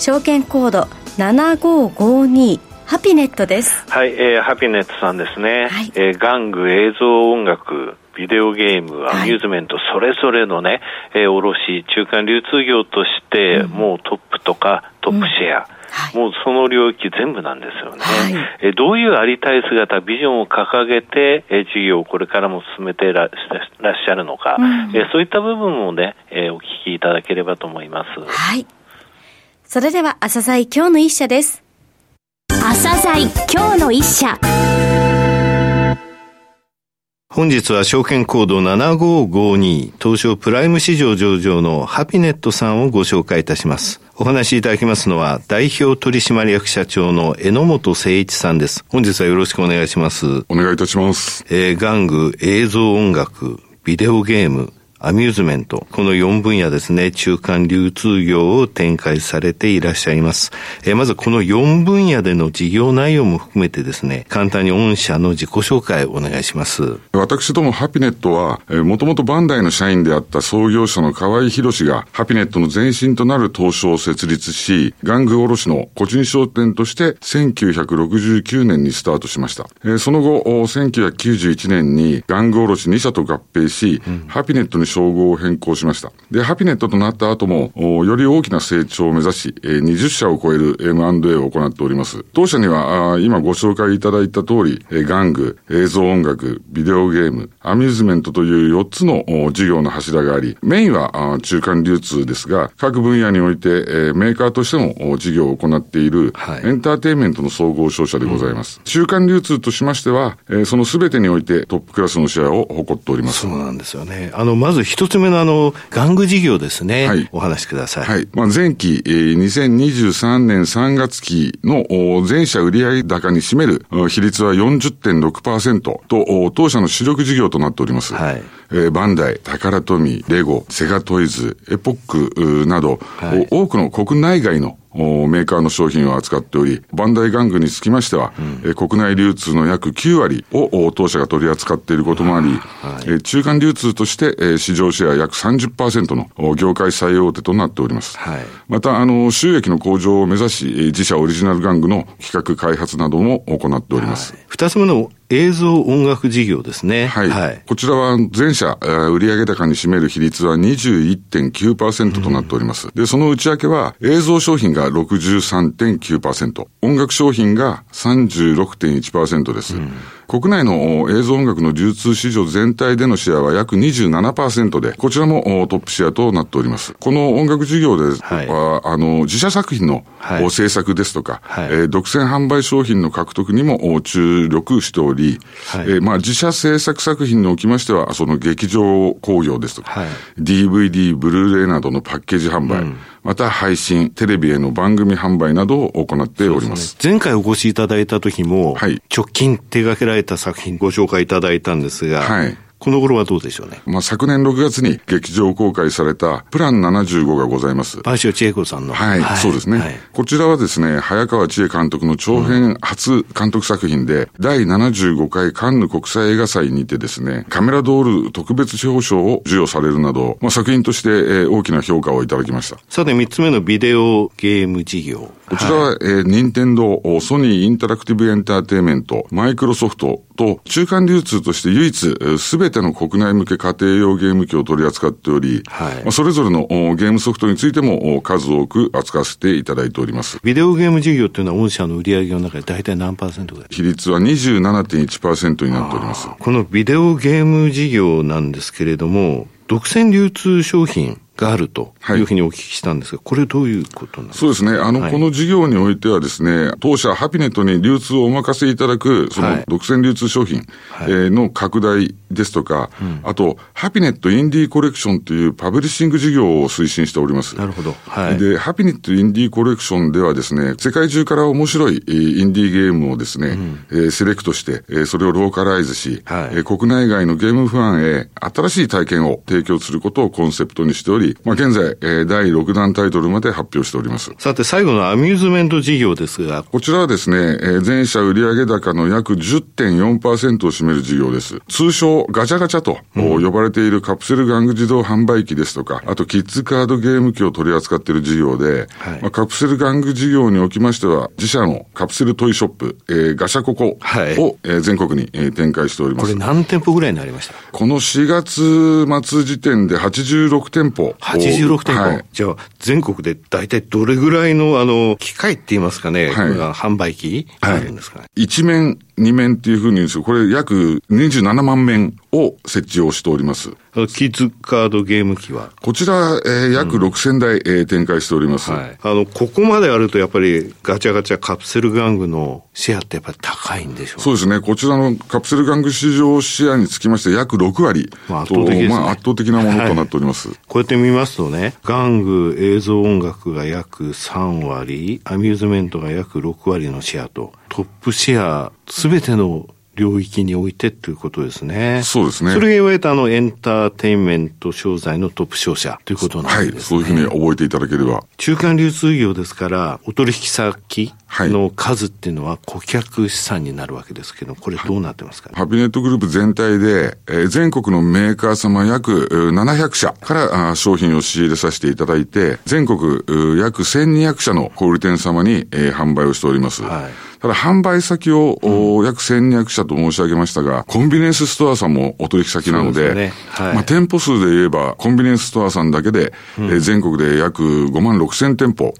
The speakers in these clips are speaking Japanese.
証券コード7552ハピネットです。はい、えー、ハピネットさんですね。はい、えー、玩具、映像、音楽、ビデオゲーム、アミューズメント、はい、それぞれのね、えー、卸、中間流通業として、うん、もうトップとかトップシェア、うんはい、もうその領域全部なんですよね。はい、えどういうありたい姿、ビジョンを掲げて、え事業をこれからも進めてらっしゃるのか、うん、えそういった部分もね、えお聞きいただければと思います。はい。それでは、朝鮮今日の一社です。朝鮮今日の一社。本日は証券コード7552東証プライム市場上場のハピネットさんをご紹介いたします。お話しいただきますのは代表取締役社長の榎本誠一さんです。本日はよろしくお願いします。お願いいたします。えー、玩具、映像音楽、ビデオゲーム、アミューズメント、この4分野ですね、中間流通業を展開されていらっしゃいます。えー、まずこの4分野での事業内容も含めてですね、簡単に御社の自己紹介をお願いします。私どもハピネットは、えー、もともとバンダイの社員であった創業者の河合博が、ハピネットの前身となる東証を設立し、玩具卸の個人商店として1969年にスタートしました。えー、その後、1991年に玩具卸2社と合併し、うん、ハピネットに称号を変更しました。で、ハピネットとなった後も、より大きな成長を目指し、20社を超える M&A を行っております。当社には、今ご紹介いただいた通り、玩具、映像音楽、ビデオゲーム、アミューズメントという4つの事業の柱があり、メインは中間流通ですが、各分野においてメーカーとしても事業を行っている、エンターテインメントの総合商社でございます。中間流通としましては、その全てにおいてトップクラスのシェアを誇っております。そうなんですよね。あの、まずず一つ目のあの、玩具事業ですね。はい。お話しください。はい。まあ、前期、えー、2023年3月期の全社売上高に占める比率は40.6%と、当社の主力事業となっております。はい。えー、バンダイ、タカラトミー、レゴ、セガトイズ、エポックなど、はい、多くの国内外のメーカーの商品を扱っており、バンダイ玩具につきましては、うん、国内流通の約9割を当社が取り扱っていることもあり、はい、中間流通として市場シェア約30%の業界最大手となっております。はい、また、あの、収益の向上を目指し、自社オリジナル玩具の企画開発なども行っております。二、はい、つ目の映像音楽事業ですね。はい。はい、こちらは全社売上高に占める比率は21.9%となっております。うん、で、その内訳は映像商品が63.9%、音楽商品が36.1%です。うん国内の映像音楽の流通市場全体でのシェアは約27%で、こちらもトップシェアとなっております。この音楽事業では、はい、あの、自社作品の、はい、制作ですとか、はい、えー、独占販売商品の獲得にも注力しており、はい、えー、まあ、自社制作作品におきましては、その劇場興行ですとか、はい、DVD、ブルーレイなどのパッケージ販売、うん。また配信、テレビへの番組販売などを行っております。すね、前回お越しいただいた時も、はい、直近手掛けられた作品ご紹介いただいたんですが、はい、この頃はどうでしょうね？まあ、昨年6月に劇場公開されたプラン75がございます。パンシオ千恵子さんの。はい、はい、そうですね、はい、こちらはですね、早川千恵監督の長編初監督作品で、うん、第75回カンヌ国際映画祭にてですね、カメラドール特別表彰を授与されるなど、まあ、作品として、えー、大きな評価をいただきました。さて、3つ目のビデオゲーム事業。こちらは、はい、えー、任天堂、ソニーインタラクティブエンターテイメント、マイクロソフトと中間流通として唯一、すべての国内向け家庭用ゲーム機を取り扱っており、はい、まあ、それぞれのゲームソフトについても数多く扱わせていただいております。ビデオゲーム事業っていうのは御社の売上の中で大体何パーセントぐらい？比率は27.1%になっております。このビデオゲーム事業なんですけれども、独占流通商品があるというふうにお聞きしたんですが、はい、これどういうことなんですか？そうですね。あの、はい、この事業においてはですね、当社ハピネットに流通をお任せいただく、その独占流通商品の拡大ですとか、あと、ハピネットインディーコレクションというパブリッシング事業を推進しております。なるほど。はい。で、ハピネットインディーコレクションではですね、世界中から面白いインディーゲームをですね、うん、えー、セレクトして、えー、それをローカライズし、国内外のゲームファンへ新しい体験を提供することをコンセプトにしており、まあ、現在、えー、第6弾タイトルまで発表しております。さて、最後のアミューズメント事業ですが。こちらはですね、えー、全社売上高の約10.4%を占める事業です。通称ガチャガチャと、呼ばれているカプセル玩具自動販売機ですとか、あとキッズカードゲーム機を取り扱っている事業で、はい、まあ、カプセル玩具事業におきましては、自社のカプセルトイショップ、えー、ガシャココを、はい、えー、全国に、えー、展開しております。これ何店舗ぐらいになりました？この4月末時点で86店舗。86店舗、はい、じゃあ、全国で大体どれぐらいの、あの、機械って言いますかね、はい、販売機あるんですかね。一面2面っていうふうに言うんですよ。これ約27万面を設置をしております。キッズカードゲーム機は？こちら、えー、約6000台、うん、えー、展開しております。はい。あの、ここまであるとやっぱりガチャガチャカプセル玩具のシェアってやっぱり高いんでしょうそうですね。こちらのカプセル玩具市場シェアにつきまして約6割まあ圧倒的ね、まあ圧倒的なものとなっております。はい、こうやって見ますとね、玩具映像音楽が約3割、アミューズメントが約6割のシェアと、トップシェアすべての領域においてということですね。そうですね。それが言われたあのエンターテインメント商材のトップ商社ということなんですね。はい、そういうふうに覚えていただければ。中間流通業ですから、お取引先の数っていうのは顧客資産になるわけですけど、これどうなってますか、ね、ハピネットグループ全体で、えー、全国のメーカー様約700社から商品を仕入れさせていただいて、全国約1200社の小売店様に、えー、販売をしております。はい。ただ販売先を、うん、約1200社と申し上げましたが、コンビニエンスストアさんもお取引先なので、でね。はい、まあ、店舗数で言えば、コンビニエンスストアさんだけで、うん、えー、全国で約5万6千店舗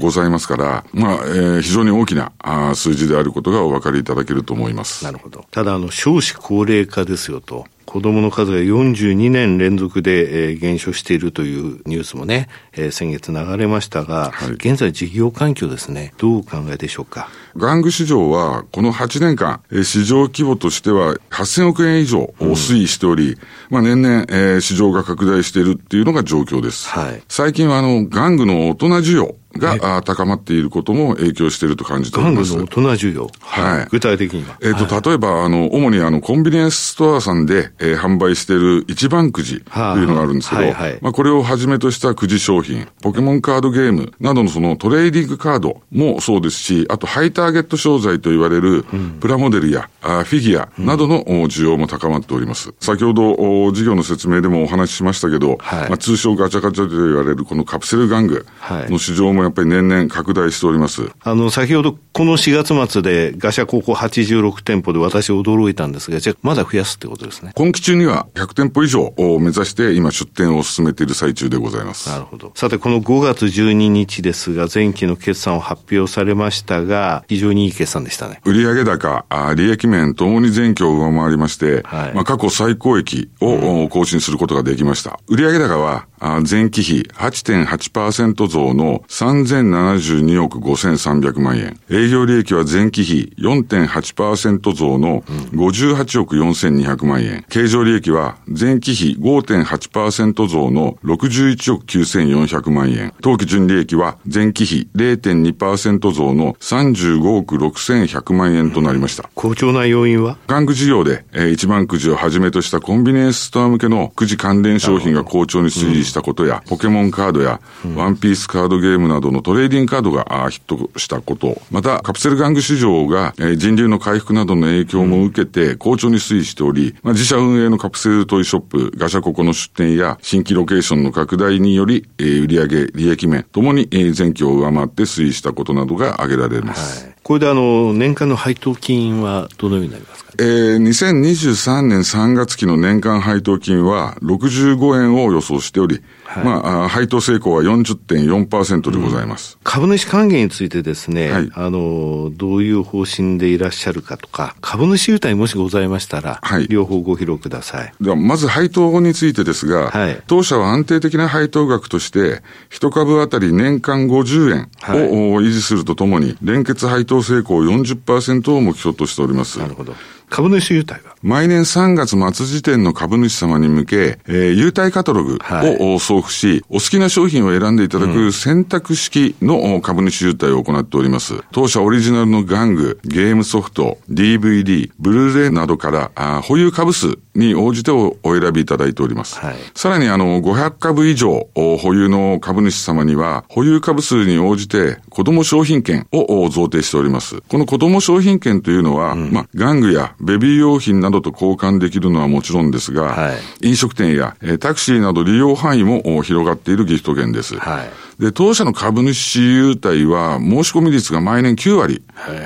ございますから、はい、まあ、えー、非常に大きなあ数字であることがお分かりいただけると思います。なるほど。ただ、あの、少子高齢化ですよと。子供の数が42年連続で、えー、減少しているというニュースもね、えー、先月流れましたが、はい、現在事業環境ですね、どうお考えでしょうか？玩具市場は、この8年間、えー、市場規模としては8000億円以上推移しており、うん、まあ年々、えー、市場が拡大しているっていうのが状況です。はい、最近はあの、玩具の大人需要、が高まっていることも影響していると感じております。の大人需要。はい。具体的には。えっ、ー、と、例えば、あの、主にあの、コンビニエンスストアさんで、えー、販売している一番くじというのがあるんですけど、はいはい、まあ、これをはじめとしたくじ商品、ポケモンカードゲームなどのそのトレーディングカードもそうですし、あとハイターゲット商材と言われる、プラモデルや、あフィギュアなどの需要も高まっております。先ほど、事業の説明でもお話ししましたけど、はい、まあ、通称ガチャガチャと言われるこのカプセル玩具の市場もやっぱり年々拡大しております。あの、先ほどこの4月末でガシャ高校86店舗で私驚いたんですが、じゃまだ増やすってことですね。今期中には100店舗以上を目指して今出店を進めている最中でございます。なるほど。さて、この5月12日ですが、前期の決算を発表されましたが、非常にいい決算でしたね。売上高、利益面ともに前期を上回りまして、はい、まあ過去最高益を更新することができました。売上高は前期比8.8%増の3072億5300万円。営業利益は前期比4.8%増の58億4200万円。経常利益は前期比5.8%増の61億9400万円。当期純利益は前期比0.2%増の35億6100万円となりました。好調な要因は？玩具事業で、えー、一番くじをはじめとしたコンビニエンスストア向けのくじ関連商品が好調に推移したことや、ポケモンカードや、ワンピースカードゲームなどのトレーディングカードがヒットしたこと、またカプセル玩具市場が人流の回復などの影響も受けて好調に推移しており、まあ、自社運営のカプセルトイショップ、ガシャココの出店や新規ロケーションの拡大により、売上利益面ともに前期を上回って推移したことなどが挙げられます。はい、これであの、年間の配当金はどのようになりますか？えー、2023年3月期の年間配当金は65円を予想しており、はい、まあ、配当成功は40.4%でございます、うん、株主還元についてですね、はい、あの、どういう方針でいらっしゃるかとか、株主優待もしございましたら、はい、両方ご披露ください。では、まず配当についてですが、はい、当社は安定的な配当額として、一株当たり年間50円を維持するとともに、連結配当成功40%を目標としております。なるほど。株主優待は毎年3月末時点の株主様に向け、えー、優待カタログを送付し、はい、お好きな商品を選んでいただく選択式の株主優待を行っております。当社オリジナルの玩具、ゲームソフト、DVD、ブルーレイなどからあ保有株数に応じてお選びいただいております。はい、さらにあの、500株以上保有の株主様には、保有株数に応じて子供商品券を贈呈しております。この子供商品券というのは、うん、まあ、玩具やベビー用品などと交換できるのはもちろんですが、はい、飲食店や、えタクシーなど利用範囲も広がっているギフト券です。はいで、当社の株主優待は申し込み率が毎年9割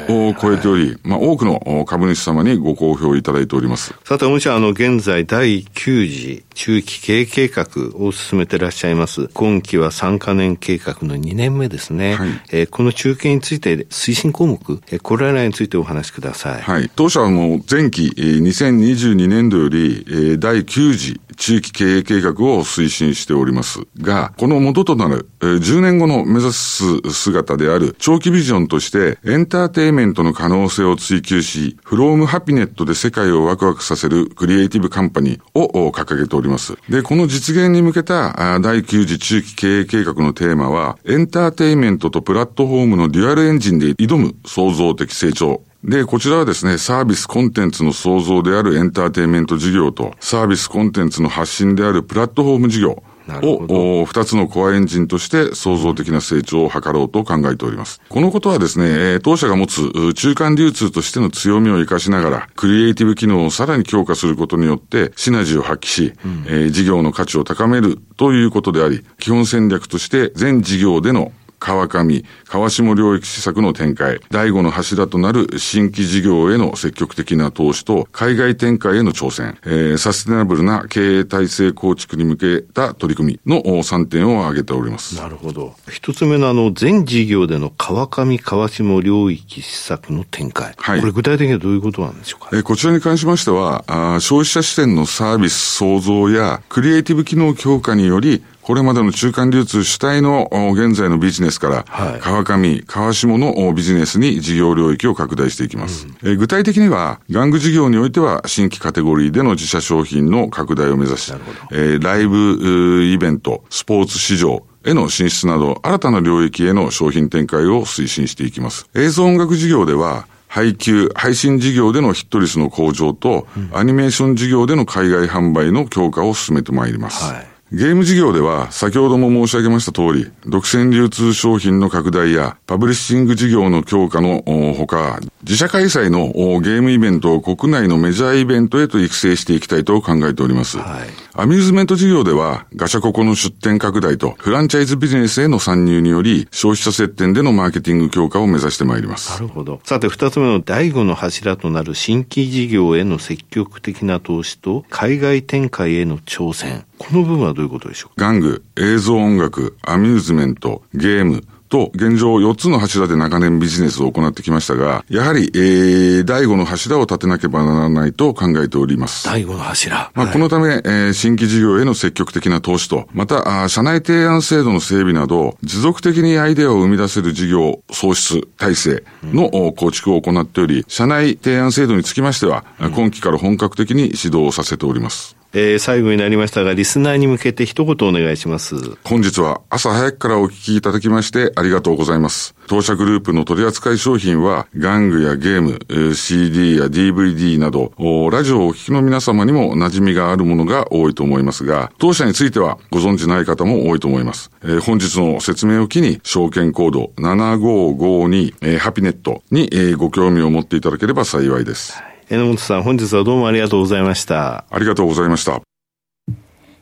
を超えており、まあ多くの株主様にご好評いただいております。さて、もしあの、現在第9次中期経営計画を進めていらっしゃいます。今期は3カ年計画の2年目ですね。はい、えー、この中継について推進項目、えー、これらについてお話しください。はい。当社はもう前期、2022年度より、第9次地域経営計画を推進しておりますが、この元となる、10年後の目指す姿である長期ビジョンとして、エンターテイメントの可能性を追求し、フロームハピネットで世界をワクワクさせるクリエイティブカンパニーを掲げております。で、この実現に向けた第9次中期経営計画のテーマは、エンターテイメントとプラットフォームのデュアルエンジンで挑む創造的成長で、こちらはですね、サービスコンテンツの創造であるエンターテインメント事業と、サービスコンテンツの発信であるプラットフォーム事業、を二つのコアエンジンとして創造的な成長を図ろうと考えております。このことはですね、当社が持つ中間流通としての強みを活かしながら、クリエイティブ機能をさらに強化することによって、シナジーを発揮し、うん、えー、事業の価値を高めるということであり、基本戦略として全事業での川上、川下領域施策の展開、第五の柱となる新規事業への積極的な投資と、海外展開への挑戦、えー、サステナブルな経営体制構築に向けた取り組みの3点を挙げております。なるほど。一つ目のあの、全事業での川上、川下領域施策の展開。はい。これ具体的にはどういうことなんでしょうか、えー、こちらに関しましてはあ、消費者視点のサービス創造や、クリエイティブ機能強化により、これまでの中間流通主体の現在のビジネスから、はい、川上、川下のビジネスに事業領域を拡大していきます。うん、え具体的には、玩具事業においては新規カテゴリーでの自社商品の拡大を目指し、えー、ライブイベント、スポーツ市場、への進出など、新たな領域への商品展開を推進していきます。映像音楽事業では、配給、配信事業でのヒット率の向上と、うん、アニメーション事業での海外販売の強化を進めてまいります。はいゲーム事業では、先ほども申し上げました通り、独占流通商品の拡大や、パブリッシング事業の強化のほか、自社開催のゲームイベントを国内のメジャーイベントへと育成していきたいと考えております。はい、アミューズメント事業では、ガシャココの出店拡大と、フランチャイズビジネスへの参入により、消費者接点でのマーケティング強化を目指してまいります。なるほど。さて、二つ目の第五の柱となる新規事業への積極的な投資と、海外展開への挑戦。この部分はどういうことでしょう玩具、映像音楽、アミューズメント、ゲーム、と、現状4つの柱で長年ビジネスを行ってきましたが、やはり、えー、第5の柱を立てなければならないと考えております。第5の柱。まあ、はい、このため、えー、新規事業への積極的な投資と、また、あ社内提案制度の整備など、持続的にアイデアを生み出せる事業創出体制の構築を行っており、社内提案制度につきましては、うん、今期から本格的に指導をさせております。えー、最後になりましたが、リスナーに向けて一言お願いします。本日は朝早くからお聞きいただきましてありがとうございます。当社グループの取扱い商品は、玩具やゲーム、CD や DVD など、ラジオをお聞きの皆様にも馴染みがあるものが多いと思いますが、当社についてはご存知ない方も多いと思います。えー、本日の説明を機に、証券コード7552、えー、ハピネットに、えー、ご興味を持っていただければ幸いです。榎本さん、本日はどうもありがとうございました。ありがとうございました。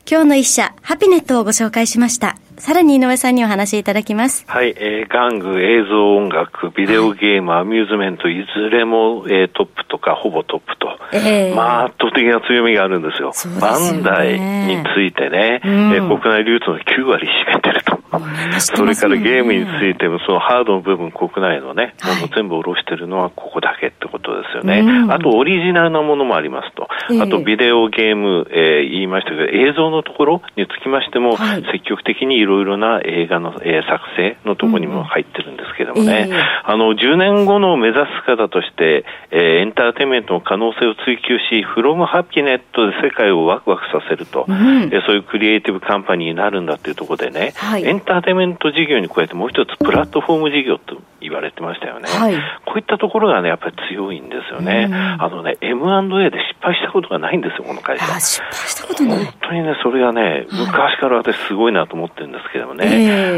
今日の一社、ハピネットをご紹介しました。さらに井上さんにお話しいただきます。はい、えー、玩具、映像、音楽、ビデオゲーム、はい、アミューズメント、いずれも、えー、トップとか、ほぼトップと、えー、まあ、圧倒的な強みがあるんですよ。すよバンダイについてね、うん、えー、国内流通の9割占めてると。それからゲームについても、そのハードの部分、国内のね、はい、もの全部下ろしてるのはここだけってことですよね。うん、あと、オリジナルなものもありますと。あと、ビデオゲーム、えー、言いましたけど、映像のところにつきましても、はい、積極的にいろいろな映画の、えー、作成のところにも入ってるんですけどもね、うんあの、10年後の目指す方として、えー、エンターテインメントの可能性を追求し、フロムハッピネットで世界をワクワクさせると、うん、えー、そういうクリエイティブカンパニーになるんだっていうところでね、はい、エンターテインメント事業に加えてもう一つプラットフォーム事業と言われてましたよね。はい、こういったところがね、やっぱり強いんですよね。あのね、M&A で失敗したことがないんですよ、この会社。失敗したことない。本当にね、それがね、昔から私すごいなと思ってるんですけどもね、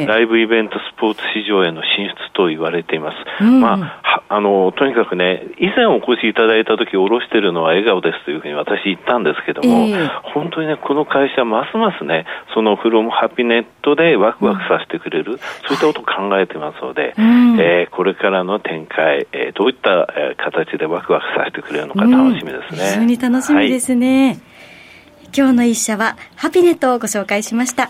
えー、ライブイベントスポーツ市場への進出と言われています。うん、まあ、あの、とにかくね、以前お越しいただいた時、おろしてるのは笑顔ですというふうに私言ったんですけども、えー、本当にね、この会社、ますますね、そのフロムハピネットでワクワクさせてくれる、うん、そういったことを考えてますので、うん、えー、これからの展開、えー、どういった、え形でワクワクさせてくれるのか楽しみですね。非常に楽しみですね。はい今日の一社はハピネットをご紹介しました。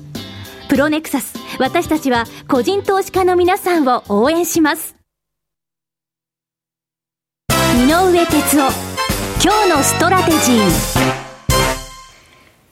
プロネクサス。私たちは個人投資家の皆さんを応援します。井上哲夫。今日のストラテジー。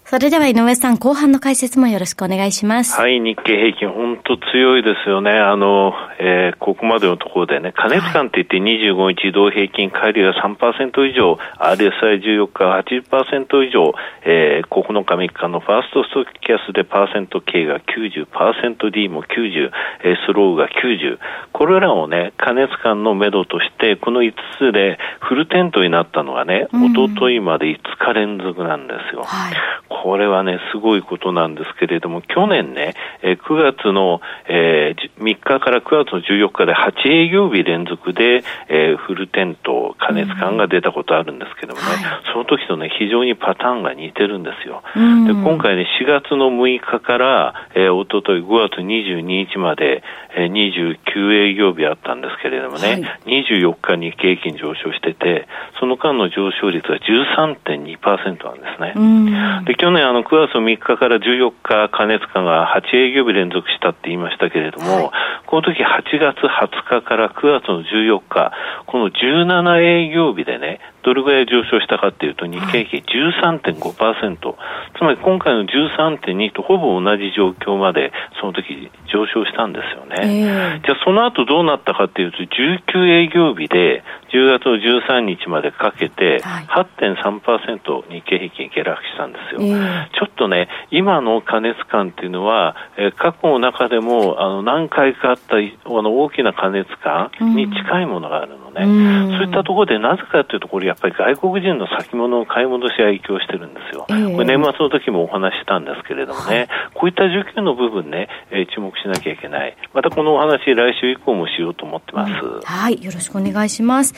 それでは井上さん、後半の解説もよろしくお願いします。はい、日経平均、本当強いですよね。あの、えー、ここまでのところでね、加熱感って言って25日移動平均乖離が3%以上、RSI14 日80%以上、えー、9日3日のファーストストキャスでパーセント K が90%、D も90、えー、スローが90。これらをね、加熱感の目処として、この5つでフルテントになったのがね、おとといまで5日連続なんですよ。はいこれはね、すごいことなんですけれども、去年ね、えー、9月の、えー、3日から9月の14日で8営業日連続で、えー、フルテント、加熱感が出たことあるんですけどもね、その時とね、非常にパターンが似てるんですよ。で今回ね、4月の6日から、えー、おととい5月22日まで、えー、29営業日あったんですけれどもね、はい、24日に平均上昇してて、その間の上昇率は13.2%なんですね。で去年あの9月3日から14日、加熱感が8営業日連続したって言いましたけれども、はい、この時8月20日から9月の14日、この17営業日でね、どれぐらい上昇したかっていうと、日経平均13.5%、つまり今回の13.2とほぼ同じ状況まで、その時上昇したんですよね。えー、じゃあその後どうなったかっていうと、19営業日で、10月の13日までかけて、8.3%日経平均下落したんですよ。えー、ちょっとね、今の過熱感っていうのは、えー、過去の中でもあの何回かあったあの大きな過熱感に近いものがあるの。ね、うん、そういったところでなぜかというと、これやっぱり外国人の先物の買い戻しが影響してるんですよ。えー、これ年末の時もお話ししたんですけれどもね、はい、こういった需給の部分ね、えー、注目しなきゃいけない。またこのお話、来週以降もしようと思ってます。うん、はい、よろしくお願いします。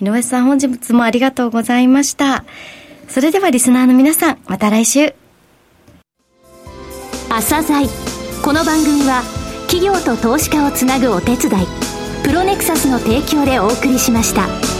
井上さん、本日もありがとうございました。それではリスナーの皆さん、また来週。朝鮮この番組は企業と投資家をつなぐお手伝いプロネクサスの提供でお送りしました。